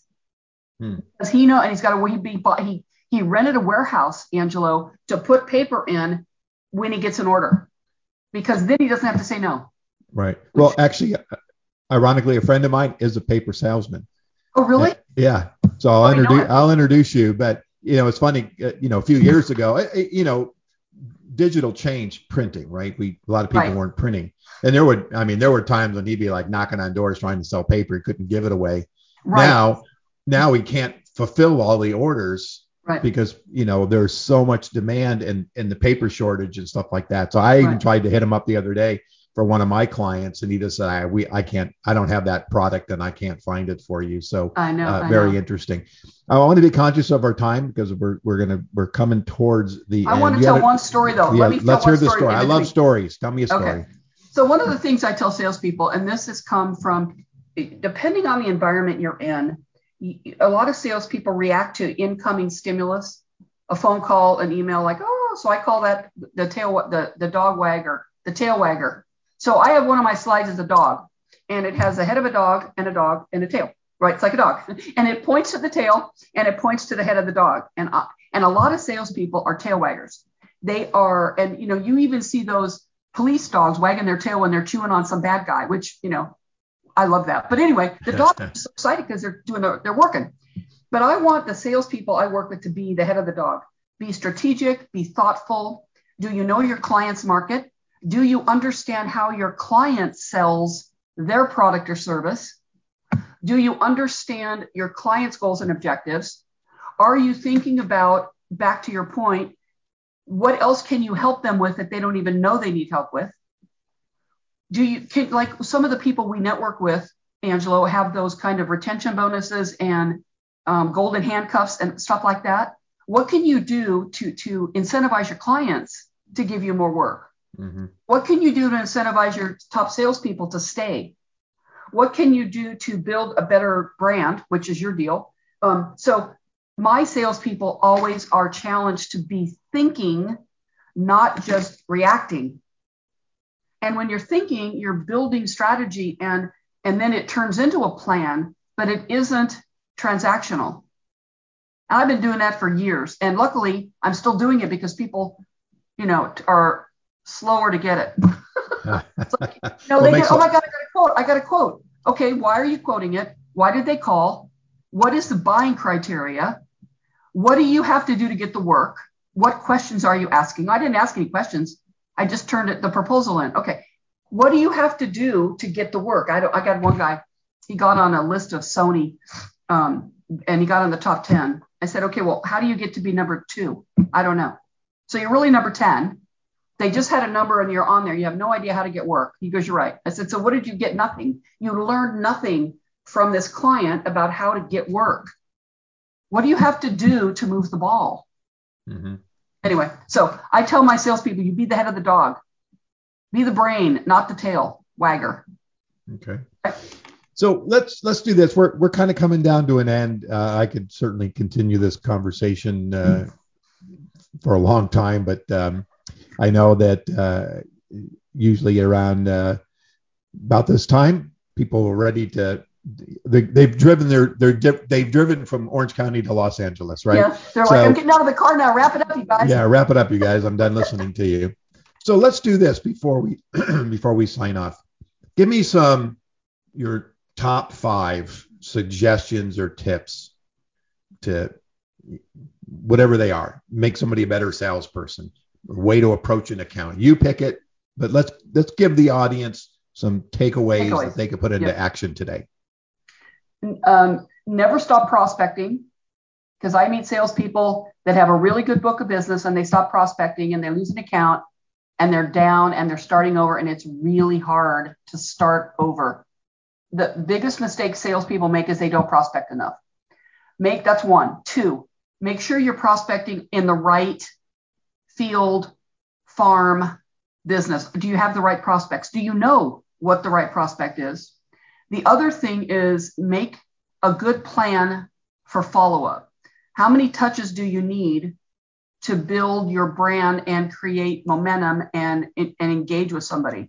Hmm. Because he know, and he's got a he he he rented a warehouse, Angelo, to put paper in when he gets an order, because then he doesn't have to say no. Right. Well, actually, ironically, a friend of mine is a paper salesman. Oh, really? And, yeah. So I'll introduce I'll introduce you, but you know, it's funny. Uh, you know, a few years ago, you know, digital changed printing, right? We a lot of people right. weren't printing, and there would, I mean, there were times when he'd be like knocking on doors trying to sell paper, he couldn't give it away. Right. Now now he can't fulfill all the orders right. because you know there's so much demand and and the paper shortage and stuff like that. So I even tried to hit him up the other day for one of my clients, and he just said, "I we I can't I don't have that product and I can't find it for you." So I know, uh, I very know. interesting. I want to be conscious of our time because we're we're gonna we're coming towards the. I end. want to tell one story though. Yeah, Let us hear the story. I love stories. Tell me a story. Okay. So one of the things I tell salespeople, and this has come from depending on the environment you're in, a lot of salespeople react to incoming stimulus, a phone call, an email, like, oh, so I call that the tail, the, the dog wagger, the tail wagger. So I have one of my slides as a dog, and it has the head of a dog and a dog and a tail, right? It's like a dog, [laughs] and it points to the tail and it points to the head of the dog. And uh, and a lot of salespeople are tail waggers. They are, and you know, you even see those police dogs wagging their tail when they're chewing on some bad guy, which you know I love that. But anyway, the [laughs] dog is so excited because they're doing their, they're working. But I want the salespeople I work with to be the head of the dog. Be strategic, be thoughtful. Do you know your client's market? Do you understand how your client sells their product or service? Do you understand your client's goals and objectives? Are you thinking about, back to your point, what else can you help them with that they don't even know they need help with? Do you can, like some of the people we network with, Angelo, have those kind of retention bonuses and um, golden handcuffs and stuff like that? What can you do to to incentivize your clients to give you more work? Mm-hmm. What can you do to incentivize your top salespeople to stay? What can you do to build a better brand, which is your deal? Um, so my salespeople always are challenged to be thinking, not just reacting. And when you're thinking, you're building strategy and and then it turns into a plan, but it isn't transactional. And I've been doing that for years. And luckily, I'm still doing it because people, you know, are slower to get it. [laughs] like, you know, well, they get, oh my God, I got a quote. I got a quote. Okay, why are you quoting it? Why did they call? What is the buying criteria? What do you have to do to get the work? What questions are you asking? I didn't ask any questions. I just turned it, the proposal in. Okay. What do you have to do to get the work? I, I got one guy, he got on a list of Sony um, and he got on the top 10. I said, okay, well, how do you get to be number two? I don't know. So you're really number 10. They just had a number and you're on there. You have no idea how to get work. He goes, you're right. I said, so what did you get? Nothing. You learned nothing from this client about how to get work. What do you have to do to move the ball? Mm-hmm. Anyway, so I tell my salespeople, you be the head of the dog, be the brain, not the tail wagger. Okay. So let's let's do this. We're we're kind of coming down to an end. Uh, I could certainly continue this conversation uh, for a long time, but um, I know that uh, usually around uh, about this time, people are ready to. They, have driven their they're they've driven from Orange County to Los Angeles, right? Yeah, they're so, like, I'm getting out of the car now. Wrap it up, you guys. Yeah, wrap it up, you guys. I'm done listening to you. So let's do this before we [clears throat] before we sign off. Give me some your top five suggestions or tips to whatever they are, make somebody a better salesperson, way to approach an account. You pick it, but let's let's give the audience some takeaways, takeaways. that they can put into yep. action today. Um, never stop prospecting because I meet salespeople that have a really good book of business and they stop prospecting and they lose an account and they're down and they're starting over and it's really hard to start over. The biggest mistake salespeople make is they don't prospect enough. Make that's one. Two, make sure you're prospecting in the right field, farm, business. Do you have the right prospects? Do you know what the right prospect is? The other thing is make a good plan for follow up. How many touches do you need to build your brand and create momentum and, and engage with somebody?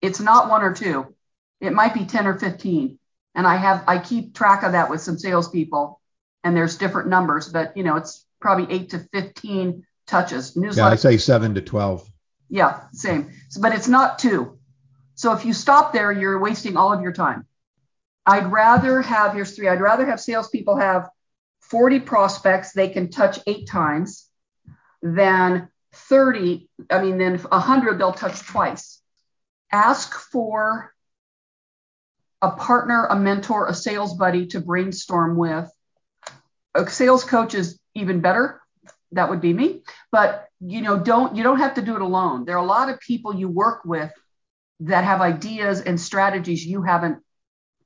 It's not one or two. It might be 10 or 15. And I have I keep track of that with some salespeople, and there's different numbers, but you know, it's probably eight to 15 touches. Newsletter. Yeah, I say seven to 12. Yeah, same. So, but it's not two. So if you stop there, you're wasting all of your time. I'd rather have, here's three, I'd rather have salespeople have 40 prospects they can touch eight times than 30, I mean, then 100 they'll touch twice. Ask for a partner, a mentor, a sales buddy to brainstorm with. A sales coach is even better. That would be me. But you know, don't you don't have to do it alone. There are a lot of people you work with that have ideas and strategies you haven't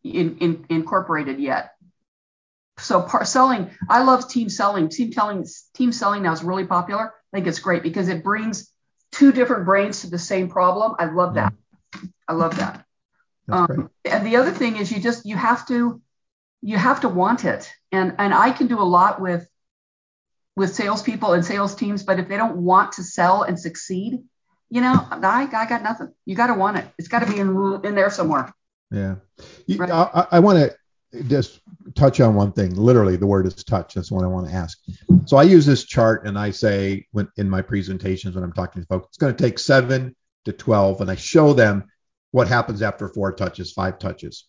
in, in, incorporated yet. So par- selling, I love team selling. Team selling, team selling now is really popular. I think it's great because it brings two different brains to the same problem. I love that. I love that. Um, and the other thing is you just you have to you have to want it. And and I can do a lot with with salespeople and sales teams, but if they don't want to sell and succeed, you know, I, I got nothing. You got to want it. It's got to be in in there somewhere. Yeah. You, right. I, I want to just touch on one thing. Literally, the word is touch. That's what I want to ask. So I use this chart and I say when, in my presentations when I'm talking to folks, it's going to take seven to 12, and I show them what happens after four touches, five touches.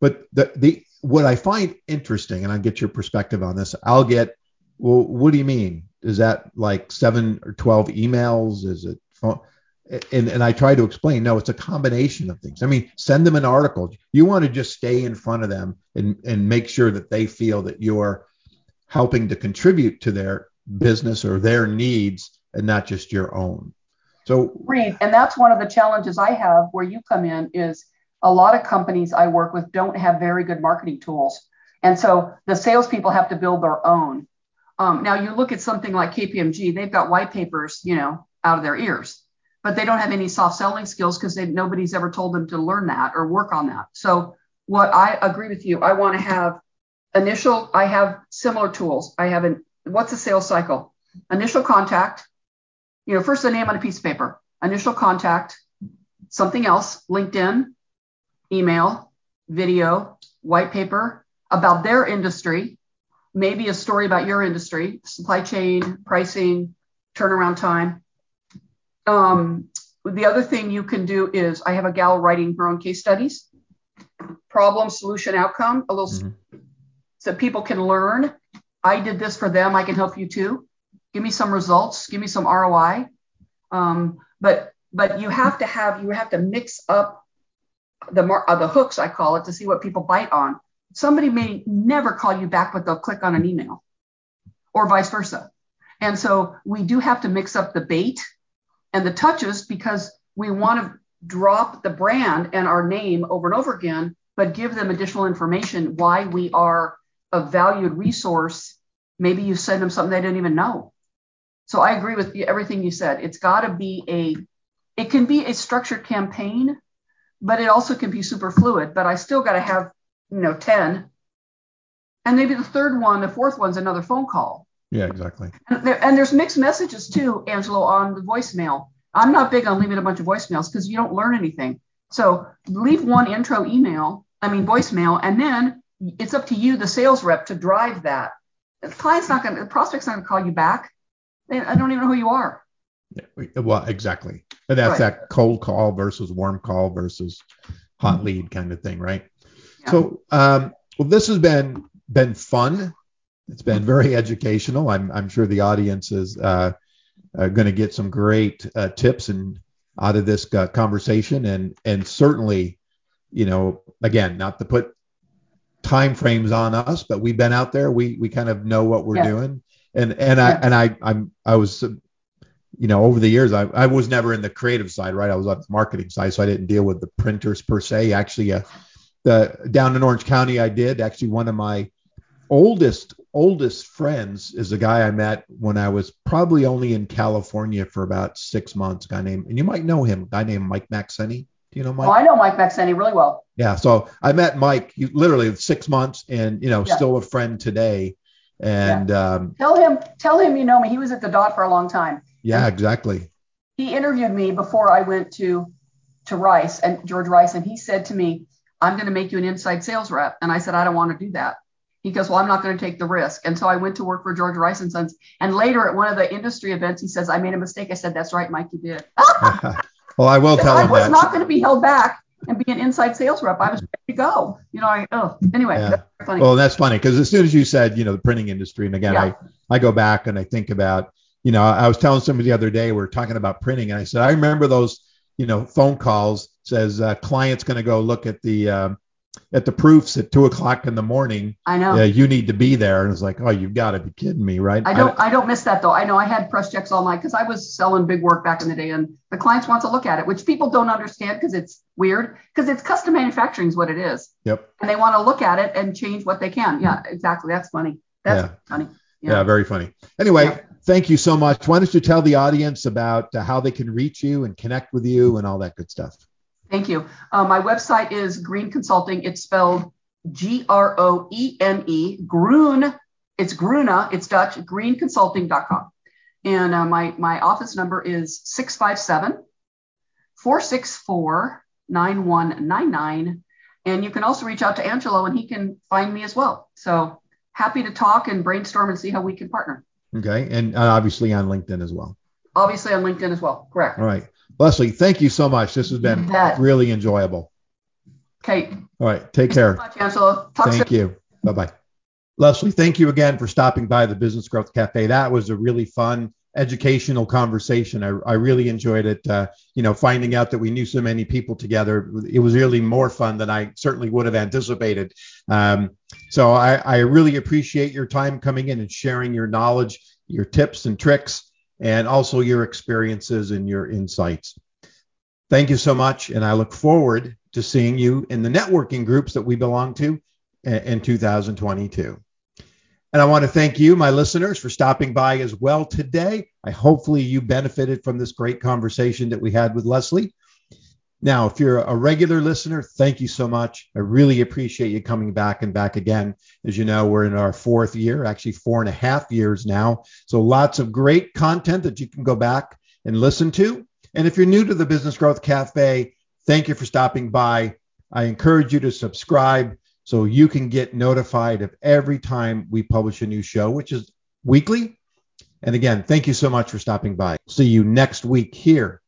But the, the what I find interesting, and I get your perspective on this, I'll get, well, what do you mean? Is that like seven or 12 emails? Is it phone? And, and I try to explain, no, it's a combination of things. I mean, send them an article. You want to just stay in front of them and, and make sure that they feel that you're helping to contribute to their business or their needs and not just your own. So and that's one of the challenges I have where you come in is a lot of companies I work with don't have very good marketing tools. And so the salespeople have to build their own. Um, now you look at something like KPMG, they've got white papers, you know, out of their ears, but they don't have any soft selling skills because nobody's ever told them to learn that or work on that. So what I agree with you, I want to have initial, I have similar tools. I have an, what's a sales cycle? Initial contact, you know, first the name on a piece of paper, initial contact, something else, LinkedIn, email, video, white paper about their industry, maybe a story about your industry, supply chain, pricing, turnaround time. Um, the other thing you can do is I have a gal writing her own case studies, problem, solution, outcome, a little mm-hmm. so people can learn. I did this for them. I can help you too give me some results, give me some ROI. Um, but but you have to have you have to mix up the mar- uh, the hooks I call it to see what people bite on. somebody may never call you back, but they'll click on an email or vice versa. And so we do have to mix up the bait and the touches because we want to drop the brand and our name over and over again, but give them additional information why we are a valued resource. Maybe you send them something they didn't even know. So I agree with everything you said. It's got to be a, it can be a structured campaign, but it also can be super fluid. But I still got to have, you know, 10. And maybe the third one, the fourth one's another phone call. Yeah, exactly. And, there, and there's mixed messages too, Angelo, on the voicemail. I'm not big on leaving a bunch of voicemails because you don't learn anything. So leave one intro email, I mean voicemail, and then it's up to you, the sales rep, to drive that. The client's not going to, the prospect's not going to call you back. They, I don't even know who you are. Yeah, well, exactly. And that's right. that cold call versus warm call versus hot lead kind of thing, right? Yeah. So, um, well, this has been been fun. It's been very educational. I'm I'm sure the audience is uh, uh, going to get some great uh, tips and out of this uh, conversation, and and certainly, you know, again, not to put time frames on us, but we've been out there. We we kind of know what we're yeah. doing, and and I and I I'm I was you know, over the years, I, I was never in the creative side, right? I was on the marketing side, so I didn't deal with the printers per se. Actually, uh, the down in Orange County, I did. Actually, one of my oldest oldest friends is a guy I met when I was probably only in California for about six months. Guy named, and you might know him, guy named Mike Maxeni. Do you know Mike? Oh, I know Mike Maxeni really well. Yeah, so I met Mike literally six months, and you know, yeah. still a friend today. And yeah. um, tell him, tell him you know me. He was at the dot for a long time. Yeah, exactly. He interviewed me before I went to to Rice and George Rice, and he said to me, "I'm going to make you an inside sales rep." And I said, "I don't want to do that." He goes, "Well, I'm not going to take the risk." And so I went to work for George Rice and Sons. And later at one of the industry events, he says, "I made a mistake." I said, "That's right, Mike, you did." [laughs] well, I will [laughs] tell I him was that. not going to be held back and be an inside sales rep. I was ready to go. You know, I oh anyway. Yeah. That's well, that's funny because as soon as you said, you know, the printing industry, and again, yeah. I I go back and I think about you know, I was telling somebody the other day, we are talking about printing, and I said, I remember those, you know, phone calls says uh, client's going to go look at the um, at the proofs at two o'clock in the morning. I know. Yeah, you need to be there, and it's like, oh, you've got to be kidding me, right? I don't, I don't, I don't miss that though. I know I had press checks all night because I was selling big work back in the day, and the clients want to look at it, which people don't understand because it's weird because it's custom manufacturing is what it is. Yep. And they want to look at it and change what they can. Yeah, exactly. That's funny. That's yeah. funny. Yeah. yeah. very funny. Anyway, yeah thank you so much. Why don't you tell the audience about uh, how they can reach you and connect with you and all that good stuff? Thank you. Uh, my website is Groene Consulting. It's spelled G R O E N E. Groene. It's Groene. It's Dutch. GroeneConsulting.com. And uh, my my office number is 657 464 9199. And you can also reach out to Angelo and he can find me as well. So happy to talk and brainstorm and see how we can partner. Okay. And uh, obviously on LinkedIn as well. Obviously on LinkedIn as well. Correct. All right. Leslie, thank you so much. This has been really enjoyable. Kate. All right. Take care. So much, Angelo. Talk thank soon. you. Bye bye. Leslie, thank you again for stopping by the Business Growth Cafe. That was a really fun, educational conversation. I, I really enjoyed it. Uh, you know, finding out that we knew so many people together, it was really more fun than I certainly would have anticipated. Um, so I, I really appreciate your time coming in and sharing your knowledge, your tips and tricks, and also your experiences and your insights. Thank you so much. And I look forward to seeing you in the networking groups that we belong to in 2022. And I want to thank you, my listeners, for stopping by as well today. I hopefully you benefited from this great conversation that we had with Leslie. Now, if you're a regular listener, thank you so much. I really appreciate you coming back and back again. As you know, we're in our fourth year, actually four and a half years now. So lots of great content that you can go back and listen to. And if you're new to the Business Growth Cafe, thank you for stopping by. I encourage you to subscribe so you can get notified of every time we publish a new show, which is weekly. And again, thank you so much for stopping by. See you next week here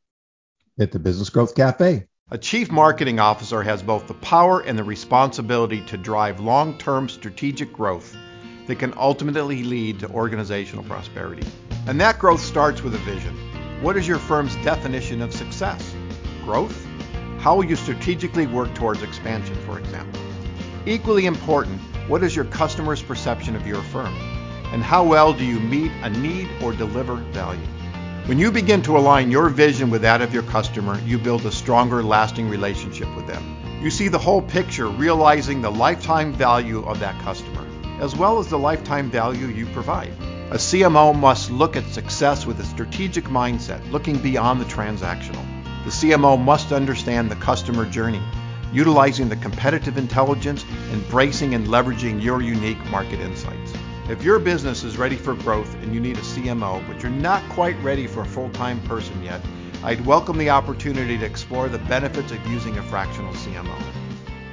at the Business Growth Cafe. A chief marketing officer has both the power and the responsibility to drive long term strategic growth that can ultimately lead to organizational prosperity. And that growth starts with a vision. What is your firm's definition of success? Growth? How will you strategically work towards expansion, for example? Equally important, what is your customer's perception of your firm? And how well do you meet a need or deliver value? When you begin to align your vision with that of your customer, you build a stronger, lasting relationship with them. You see the whole picture, realizing the lifetime value of that customer, as well as the lifetime value you provide. A CMO must look at success with a strategic mindset, looking beyond the transactional. The CMO must understand the customer journey, utilizing the competitive intelligence, embracing and leveraging your unique market insights. If your business is ready for growth and you need a CMO, but you're not quite ready for a full time person yet, I'd welcome the opportunity to explore the benefits of using a fractional CMO.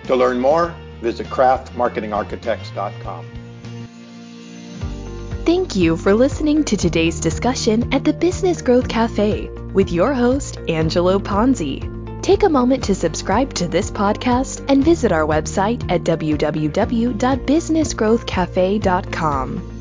To learn more, visit craftmarketingarchitects.com. Thank you for listening to today's discussion at the Business Growth Cafe with your host, Angelo Ponzi. Take a moment to subscribe to this podcast and visit our website at www.businessgrowthcafe.com.